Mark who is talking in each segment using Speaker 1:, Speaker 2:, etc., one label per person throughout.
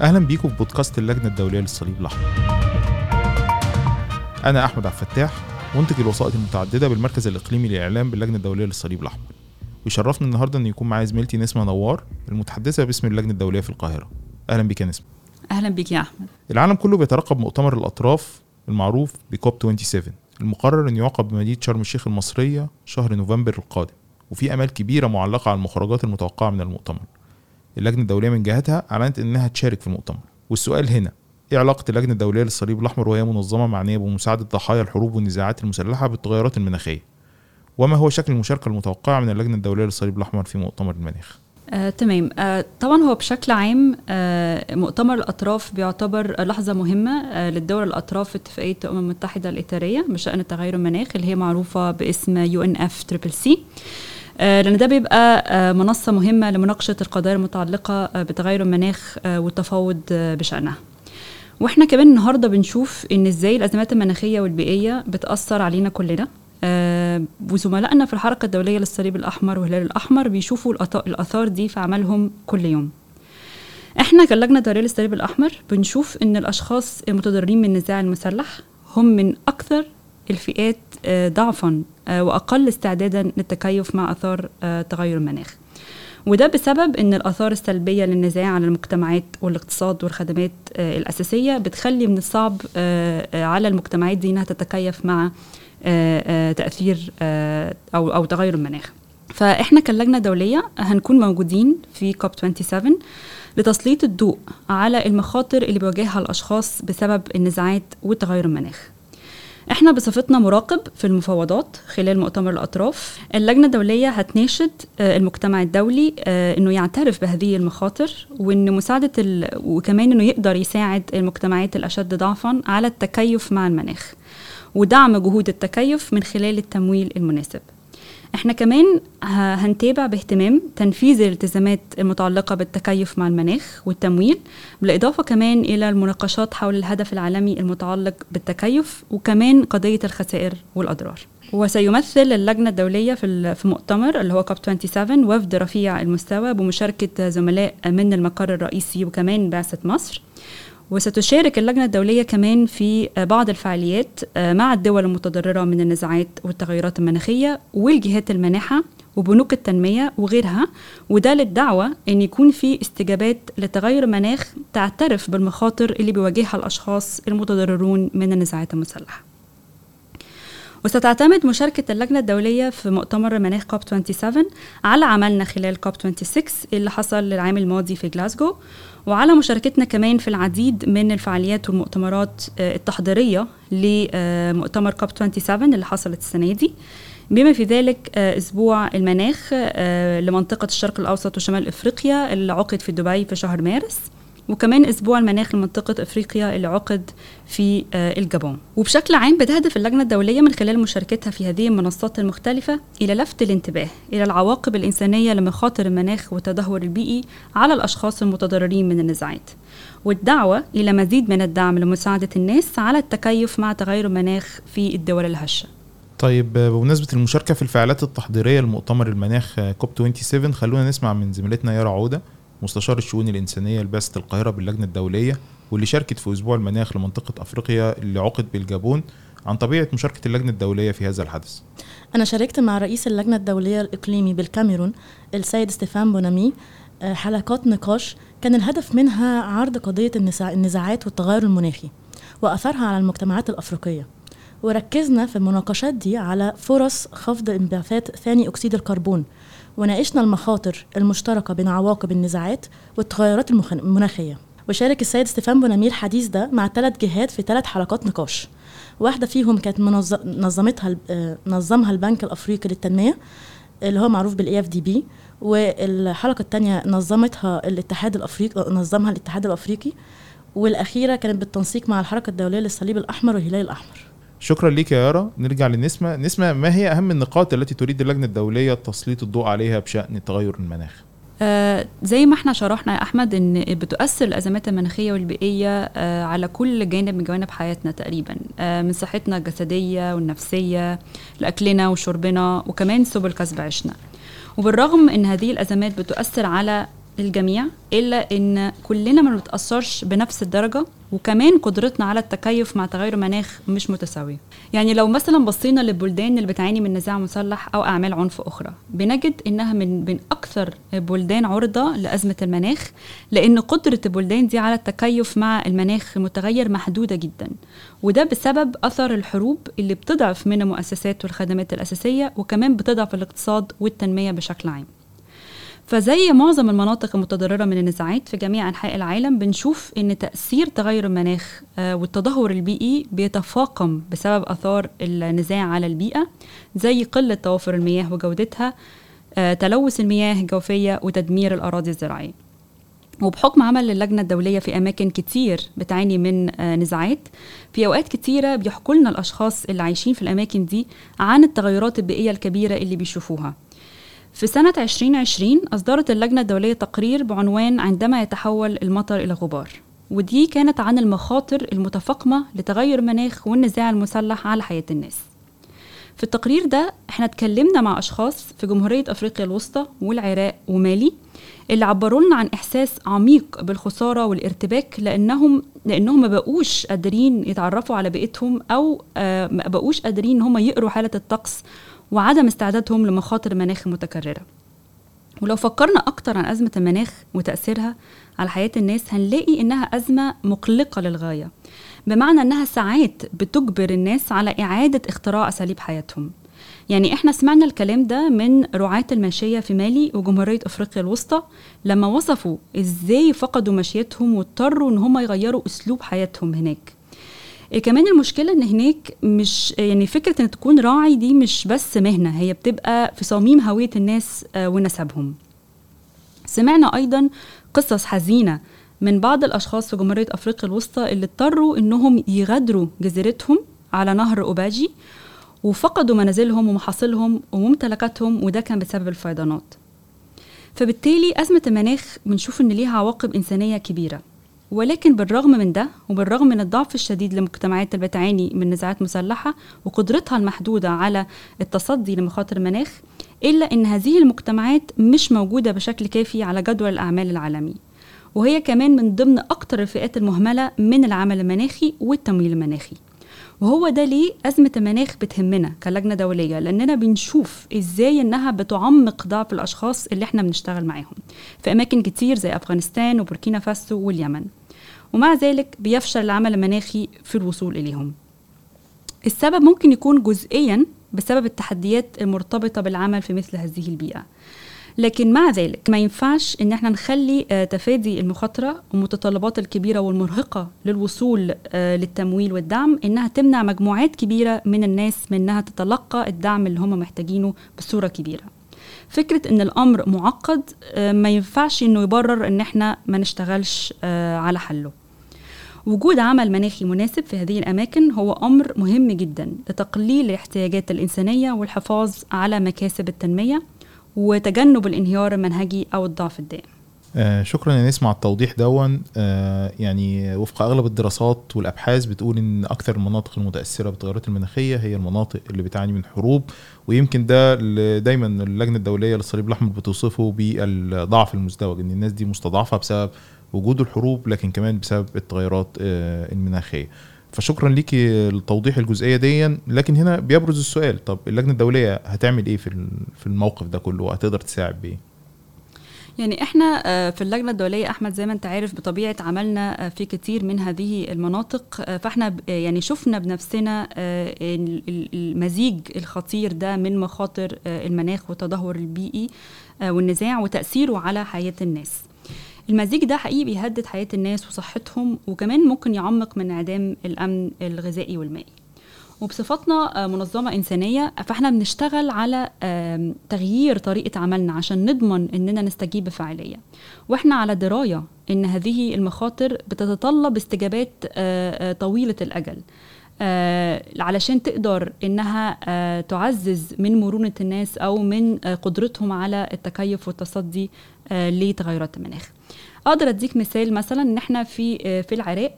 Speaker 1: أهلا بيكم في بودكاست اللجنة الدولية للصليب الأحمر. أنا أحمد عبد الفتاح منتج الوسائط المتعددة بالمركز الإقليمي للإعلام باللجنة الدولية للصليب الأحمر. ويشرفني النهارده إن يكون معايا زميلتي نسمة نوار المتحدثة باسم اللجنة الدولية في القاهرة. أهلا بيك يا نسمة.
Speaker 2: أهلا بك يا أحمد.
Speaker 1: العالم كله بيترقب مؤتمر الأطراف المعروف بكوب 27 المقرر إن يعقد بمدينة شرم الشيخ المصرية شهر نوفمبر القادم. وفي آمال كبيرة معلقة على المخرجات المتوقعة من المؤتمر. اللجنة الدولية من جهتها أعلنت إنها تشارك في المؤتمر والسؤال هنا إيه علاقة اللجنة الدولية للصليب الأحمر وهي منظمة معنيه بمساعده ضحايا الحروب والنزاعات المسلحة بالتغيرات المناخية؟ وما هو شكل المشاركة المتوقعة من اللجنة الدولية للصليب الأحمر في مؤتمر المناخ؟
Speaker 2: آه، تمام. آه، طبعا هو بشكل عام آه، مؤتمر الأطراف بيعتبر لحظة مهمة آه، للدول الأطراف في اتفاقية الأمم المتحدة الإطارية بشأن تغير المناخ اللي هي معروفة باسم UNF triple C. لأن ده بيبقى آه، منصة مهمة لمناقشة القضايا المتعلقة آه، بتغير المناخ آه، والتفاوض آه، بشأنها. وإحنا كمان النهارده بنشوف إن إزاي الأزمات المناخية والبيئية بتأثر علينا كلنا. آه، وزملائنا في الحركة الدولية للصليب الأحمر والهلال الأحمر بيشوفوا الآثار دي في عملهم كل يوم. إحنا كلجنة الدوليه للصليب الأحمر بنشوف إن الأشخاص المتضررين من النزاع المسلح هم من أكثر الفئات آه، ضعفا آه، وأقل استعدادا للتكيف مع آثار آه، تغير المناخ. وده بسبب إن الآثار السلبية للنزاع على المجتمعات والاقتصاد والخدمات الأساسية بتخلي من الصعب على المجتمعات دي إنها تتكيف مع تأثير أو أو تغير المناخ. فإحنا كلجنة دولية هنكون موجودين في كوب 27 لتسليط الضوء على المخاطر اللي بيواجهها الأشخاص بسبب النزاعات وتغير المناخ. إحنا بصفتنا مراقب في المفاوضات خلال مؤتمر الأطراف. اللجنة الدولية هتناشد آه، المجتمع الدولي آه، إنه يعترف بهذه المخاطر وإن مساعدة ال... وكمان إنه يقدر يساعد المجتمعات الأشد ضعفا على التكيف مع المناخ ودعم جهود التكيف من خلال التمويل المناسب. إحنا كمان هنتابع باهتمام تنفيذ الالتزامات المتعلقة بالتكيف مع المناخ والتمويل بالإضافة كمان إلى المناقشات حول الهدف العالمي المتعلق بالتكيف وكمان قضية الخسائر والأضرار. وسيمثل اللجنة الدولية في في مؤتمر اللي هو كوب 27 وفد رفيع المستوى بمشاركة زملاء من المقر الرئيسي وكمان بعثة مصر. وستشارك اللجنة الدولية كمان في بعض الفعاليات مع الدول المتضررة من النزاعات والتغيرات المناخية والجهات المانحة وبنوك التنمية وغيرها. وده للدعوة أن يكون في استجابات لتغير المناخ تعترف بالمخاطر اللي بيواجهها الأشخاص المتضررون من النزاعات المسلحة. وستعتمد مشاركة اللجنة الدولية في مؤتمر مناخ كوب 27 على عملنا خلال كوب 26 اللي حصل العام الماضي في جلاسكو وعلى مشاركتنا كمان في العديد من الفعاليات والمؤتمرات آه، التحضيرية لمؤتمر كوب 27 اللي حصلت السنة دي. بما في ذلك آه، أسبوع المناخ آه، لمنطقة الشرق الأوسط وشمال إفريقيا اللي عقد في دبي في شهر مارس. وكمان أسبوع المناخ لمنطقة أفريقيا اللي عقد في آه، الجابون. وبشكل عام بتهدف اللجنة الدولية من خلال مشاركتها في هذه المنصات المختلفة إلى لفت الانتباه إلى العواقب الإنسانية لمخاطر المناخ والتدهور البيئي على الأشخاص المتضررين من النزاعات. والدعوة إلى مزيد من الدعم لمساعدة الناس على التكيف مع تغير المناخ في الدول الهشة.
Speaker 1: طيب آه، بمناسبة المشاركة في الفعاليات التحضيرية لمؤتمر المناخ آه، كوب 27 خلونا نسمع من زميلتنا يارا عودة. مستشار الشؤون الإنسانية لبعثه القاهرة باللجنة الدولية واللي شاركت في أسبوع المناخ لمنطقة أفريقيا اللي عقد بالجابون عن طبيعة مشاركة اللجنة الدولية في هذا الحدث.
Speaker 3: أنا شاركت مع رئيس اللجنة الدولية الإقليمي بالكاميرون السيد ستيفان بونامي. آه، حلقات نقاش كان الهدف منها عرض قضية النزاع- النزاعات والتغير المناخي وأثرها على المجتمعات الأفريقية. وركزنا في المناقشات دي على فرص خفض انبعاثات ثاني أكسيد الكربون وناقشنا المخاطر المشتركة بين عواقب النزاعات والتغيرات المناخية وشارك السيد ستيفان بونامي الحديث ده مع ثلاث جهات في ثلاث حلقات نقاش واحدة فيهم كانت. نظمتها آه، نظمها البنك الأفريقي للتنمية اللي هو معروف بال AfDB والحلقة الثانية نظمتها الاتحاد الأفريقي نظمها الاتحاد الأفريقي والأخيرة كانت بالتنسيق مع الحركة الدولية للصليب الأحمر والهلال الأحمر
Speaker 1: شكرا ليك يا يارا. نرجع لنسمة. نسمة ما هي أهم النقاط التي تريد اللجنة الدولية تسليط الضوء عليها بشأن تغير المناخ؟
Speaker 2: آه زي ما إحنا شرحنا يا أحمد إن بتؤثر الأزمات المناخية والبيئية آه على كل جانب من جوانب حياتنا تقريبا آه من صحتنا الجسدية والنفسية لأكلنا وشربنا وكمان سبل كسب عيشنا. وبالرغم إن هذه الأزمات بتؤثر على الجميع إلا إن كلنا ما بنتاثرش بنفس الدرجة وكمان قدرتنا على التكيف مع تغير المناخ مش متساوية. يعني لو مثلا بصينا للبلدان اللي بتعاني من نزاع مسلح أو أعمال عنف أخرى بنجد إنها من من أكثر بلدان عرضة لأزمة المناخ لأن قدرة البلدان دي على التكيف مع المناخ المتغير محدودة جدا. وده بسبب أثر الحروب اللي بتضعف من المؤسسات والخدمات الأساسية وكمان بتضعف الاقتصاد والتنمية بشكل عام. فزي معظم المناطق المتضررة من النزاعات في جميع أنحاء العالم بنشوف إن تأثير تغير المناخ آه، والتدهور البيئي بيتفاقم بسبب آثار النزاع على البيئة زي قلة توافر المياه وجودتها آه، تلوث المياه الجوفية وتدمير الأراضي الزراعية. وبحكم عمل اللجنة الدولية في أماكن كتير بتعاني من آه، نزاعات في أوقات كتيرة بيحكوا لنا الأشخاص اللي عايشين في الأماكن دي عن التغيرات البيئية الكبيرة اللي بيشوفوها. في سنة 2020 أصدرت اللجنة الدولية تقرير بعنوان عندما يتحول المطر إلى غبار. ودي كانت عن المخاطر المتفاقمة لتغير المناخ والنزاع المسلح على حياة الناس. في التقرير ده إحنا اتكلمنا مع أشخاص في جمهورية أفريقيا الوسطى والعراق ومالي اللي عبروا لنا عن إحساس عميق بالخسارة والارتباك لأنهم لأنهم ما بقوش قادرين يتعرفوا على بيئتهم أو آه ما بقوش قادرين إن هم يقروا حالة الطقس وعدم استعدادهم لمخاطر المناخ المتكررة ولو فكرنا أكتر عن أزمة المناخ وتأثيرها على حياة الناس هنلاقي إنها أزمة مقلقة للغاية بمعنى إنها ساعات بتجبر الناس على إعادة اختراع أساليب حياتهم. يعني إحنا سمعنا الكلام ده من رعاة الماشية في مالي وجمهورية أفريقيا الوسطى لما وصفوا إزاي فقدوا ماشيتهم واضطروا إن هم يغيروا أسلوب حياتهم هناك. كمان المشكلة إن هناك مش يعني فكرة إن تكون راعي دي مش بس مهنة هي بتبقى في صميم هوية الناس آه، ونسبهم. سمعنا أيضا قصص حزينة من بعض الأشخاص في جمهورية أفريقيا الوسطى اللي اضطروا إنهم يغادروا جزيرتهم على نهر أوباجي وفقدوا منازلهم ومحاصيلهم وممتلكاتهم وده كان بسبب الفيضانات. فبالتالي أزمة المناخ بنشوف إن ليها عواقب إنسانية كبيرة. ولكن بالرغم من ده وبالرغم من الضعف الشديد للمجتمعات اللي بتعاني من نزاعات مسلحة وقدرتها المحدودة على التصدي لمخاطر المناخ إلا أن هذه المجتمعات مش موجودة بشكل كافي على جدول الأعمال العالمي. وهي كمان من ضمن أكتر الفئات المهملة من العمل المناخي والتمويل المناخي. وهو ده ليه أزمة المناخ بتهمنا كلجنة دولية لأننا بنشوف إزاي إنها بتعمق ضعف الأشخاص اللي إحنا بنشتغل معاهم في أماكن كتير زي أفغانستان وبوركينا فاسو واليمن. ومع ذلك بيفشل العمل المناخي في الوصول إليهم. السبب ممكن يكون جزئيا بسبب التحديات المرتبطة بالعمل في مثل هذه البيئة. لكن مع ذلك ما ينفعش إن إحنا نخلي آه، تفادي المخاطرة والمتطلبات الكبيرة والمرهقة للوصول آه، للتمويل والدعم إنها تمنع مجموعات كبيرة من الناس من إنها تتلقى الدعم اللي هم محتاجينه بصورة كبيرة. فكرة إن الأمر معقد آه، ما ينفعش إنه يبرر إن إحنا ما نشتغلش على حله. وجود عمل مناخي مناسب في هذه الأماكن هو أمر مهم جدا لتقليل الاحتياجات الإنسانية والحفاظ على مكاسب التنمية وتجنب الانهيار المنهجي أو الضعف الدائم.
Speaker 1: آه شكرا. يا نسمع التوضيح دون آه يعني وفق أغلب الدراسات والأبحاث بتقول إن أكثر المناطق المتأثرة بالتغيرات المناخية هي المناطق اللي بتعاني من حروب ويمكن ده دايما اللجنة الدولية للصليب الأحمر بتوصفه بالضعف المزدوج إن الناس دي مستضعفة بسبب وجود الحروب لكن كمان بسبب التغيرات آه المناخية. فشكرا ليكي لتوضيح الجزئية دي. لكن هنا بيبرز السؤال طب اللجنة الدولية هتعمل إيه في في الموقف ده كله؟ وهتقدر تساعد بايه
Speaker 2: يعني إحنا آه، في اللجنة الدولية أحمد زي ما أنت عارف بطبيعة عملنا آه، في كتير من هذه المناطق. فإحنا يعني شفنا بنفسنا المزيج الخطير ده من مخاطر المناخ والتدهور البيئي والنزاع وتأثيره على حياة الناس. المزيج ده حقيقي بيهدد حياة الناس وصحتهم وكمان ممكن يعمق من انعدام الأمن الغذائي والمائي. وبصفتنا آه، منظمة إنسانية فإحنا بنشتغل على تغيير طريقة عملنا عشان نضمن إننا نستجيب بفاعلية وإحنا على دراية إن هذه المخاطر بتتطلب استجابات آه، آه، طويلة الأجل. علشان تقدر إنها تعزز من مرونة الناس أو من قدرتهم على التكيف والتصدي لتغيرات المناخ. أقدر أديك مثال مثلا إن إحنا في في العراق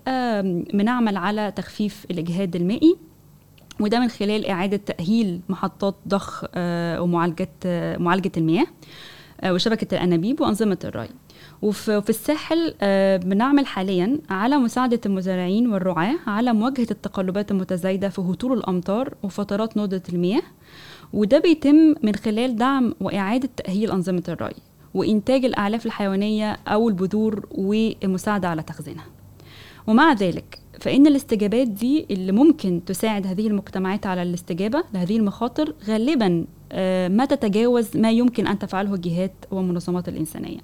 Speaker 2: بنعمل على تخفيف الإجهاد المائي وده من خلال إعادة تأهيل محطات ضخ آه، ومعالجة آه، معالجة المياه آه، وشبكة الأنابيب وأنظمة الري. وفي في الساحل آه، بنعمل حاليا على مساعدة المزارعين والرعاة على مواجهة التقلبات المتزايدة في هطول الأمطار وفترات ندرة المياه وده بيتم من خلال دعم وإعادة تأهيل أنظمة الري وإنتاج الأعلاف الحيوانية أو البذور والمساعدة على تخزينها. ومع ذلك فإن الاستجابات دي اللي ممكن تساعد هذه المجتمعات على الاستجابة لهذه المخاطر غالبا آه، ما تتجاوز ما يمكن أن تفعله الجهات والمنظمات الإنسانية.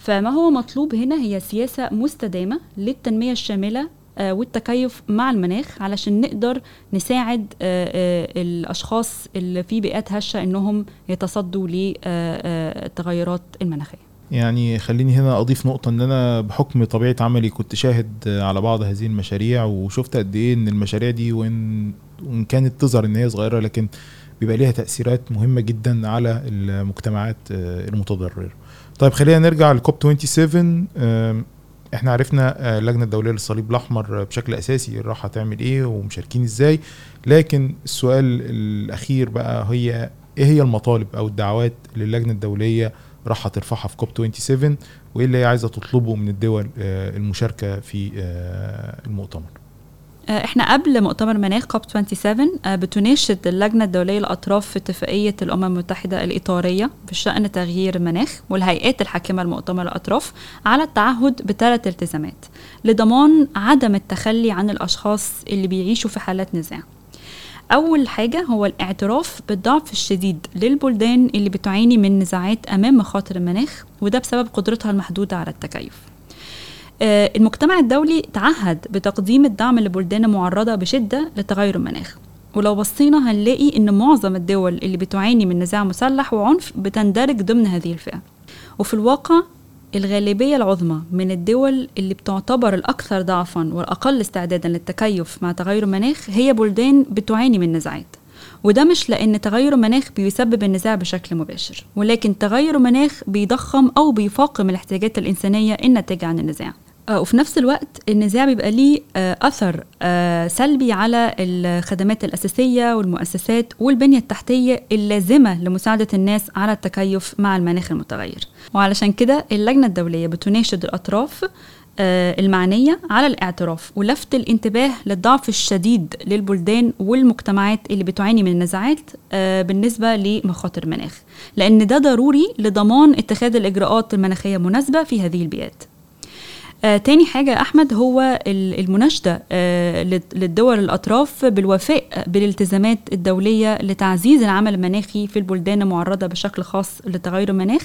Speaker 2: فما هو مطلوب هنا هي سياسة مستدامة للتنمية الشاملة آه، والتكيف مع المناخ علشان نقدر نساعد آه، آه، الأشخاص اللي في بيئات هشة إنهم يتصدوا للتغيرات المناخية
Speaker 1: يعني خليني هنا أضيف نقطة إن أنا بحكم طبيعة عملي كنت شاهد على بعض هذه المشاريع وشفت قد إيه إن المشاريع دي وإن وإن كانت تظهر إن هي صغيرة لكن بيبقى ليها تأثيرات مهمة جدا على المجتمعات المتضررة. طيب خلينا نرجع لكوب 27 آم، إحنا عرفنا آه، اللجنة الدولية للصليب الأحمر بشكل أساسي راح هتعمل إيه ومشاركين إزاي. لكن السؤال الأخير بقى هي إيه هي المطالب أو الدعوات اللي اللجنة الدولية راح ترفعها في كوب 27 وإيه اللي هي عايزة تطلبه من الدول آه، المشاركة في آه، المؤتمر؟
Speaker 2: آه، إحنا قبل مؤتمر مناخ كوب 27 آه، بتناشد اللجنة الدولية للأطراف في اتفاقية الأمم المتحدة الإطارية بشأن تغيير المناخ والهيئات الحاكمة لمؤتمر الأطراف على التعهد بثلاث التزامات لضمان عدم التخلي عن الأشخاص اللي بيعيشوا في حالات نزاع. أول حاجة هو الاعتراف بالضعف الشديد للبلدان اللي بتعاني من نزاعات أمام مخاطر المناخ وده بسبب قدرتها المحدودة على التكيف. آه، المجتمع الدولي تعهد بتقديم الدعم لبلدان معرضة بشدة لتغير المناخ. ولو بصينا هنلاقي إن معظم الدول اللي بتعاني من نزاع مسلح وعنف بتندرج ضمن هذه الفئة. وفي الواقع الغالبية العظمى من الدول اللي بتعتبر الأكثر ضعفا والأقل استعدادا للتكيف مع تغير المناخ هي بلدان بتعاني من نزاعات. وده مش لأن تغير المناخ بيسبب النزاع بشكل مباشر ولكن تغير المناخ بيضخم أو بيفاقم الاحتياجات الإنسانية الناتجة عن النزاع. آه، وفي نفس الوقت النزاع بيبقى ليه آه، أثر آه، سلبي على الخدمات الأساسية والمؤسسات والبنية التحتية اللازمة لمساعدة الناس على التكيف مع المناخ المتغير. وعلشان كده اللجنة الدولية بتناشد الأطراف آه، المعنية على الاعتراف ولفت الانتباه للضعف الشديد للبلدان والمجتمعات اللي بتعاني من النزاعات آه، بالنسبة لمخاطر المناخ. لأن ده ضروري لضمان اتخاذ الإجراءات المناخية المناسبة في هذه البيئات. آه تاني حاجة أحمد هو ال- المناشدة آه لل- للدول الأطراف بالوفاء بالالتزامات الدولية لتعزيز العمل المناخي في البلدان المعرضة بشكل خاص لتغير المناخ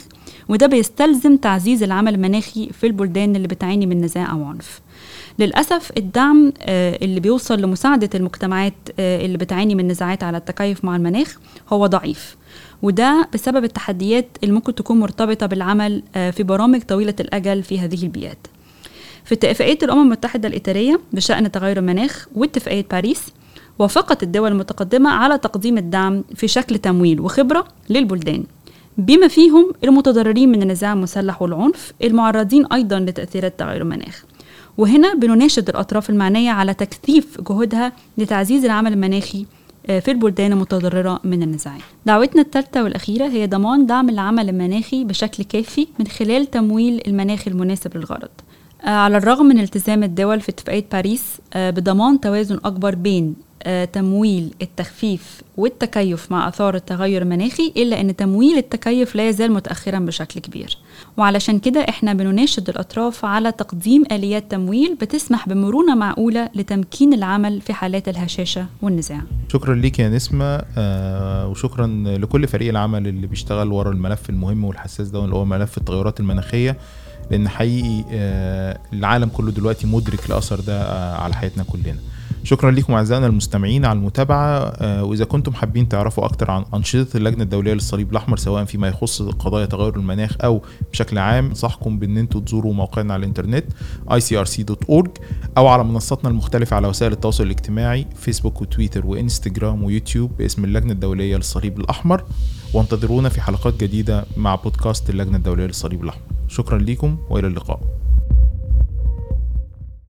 Speaker 2: وده بيستلزم تعزيز العمل المناخي في البلدان اللي بتعاني من نزاع أو عنف. للأسف الدعم آه، اللي بيوصل لمساعدة المجتمعات آه، اللي بتعاني من نزاعات على التكيف مع المناخ هو ضعيف وده بسبب التحديات اللي ممكن تكون مرتبطة بالعمل آه، في برامج طويلة الأجل في هذه البيئات. في اتفاقية الأمم المتحدة الإطارية بشأن تغير المناخ واتفاقية باريس وافقت الدول المتقدمة على تقديم الدعم في شكل تمويل وخبرة للبلدان. بما فيهم المتضررين من النزاع المسلح والعنف المعرضين أيضا لتأثيرات تغير المناخ. وهنا بنناشد الأطراف المعنية على تكثيف جهودها لتعزيز العمل المناخي آه، في البلدان المتضررة من النزاعات دعوتنا الثالثة والأخيرة هي ضمان دعم العمل المناخي بشكل كافي من خلال تمويل المناخ المناسب للغرض. على الرغم من التزام الدول في اتفاقية باريس آه، بضمان توازن أكبر بين آه، تمويل التخفيف والتكيف مع آثار التغير المناخي إلا أن تمويل التكيف لا يزال متأخرا بشكل كبير. وعلشان كده إحنا بنناشد الأطراف على تقديم آليات تمويل بتسمح بمرونة معقولة لتمكين العمل في حالات الهشاشة والنزاع.
Speaker 1: شكرا ليك يا نسمة آه وشكرا لكل فريق العمل اللي بيشتغل ورا الملف المهم والحساس ده اللي هو ملف التغيرات المناخية. لأن حقيقي آه العالم كله دلوقتي مدرك لأثر ده آه على حياتنا كلنا. شكرا لكم أعزائنا المستمعين على المتابعة. آه، وإذا كنتم حابين تعرفوا أكتر عن أنشطة اللجنة الدولية للصليب الأحمر سواء فيما يخص قضايا تغير المناخ أو بشكل عام انصحكم بأن أنتم تزوروا موقعنا على الإنترنت icrc.org أو على منصاتنا المختلفة على وسائل التواصل الاجتماعي فيسبوك وتويتر وإنستجرام ويوتيوب باسم اللجنة الدولية للصليب الأحمر. وانتظرونا في حلقات جديدة مع بودكاست اللجنة الدولية للصليب الأحمر. شكرا لكم وإلى اللقاء.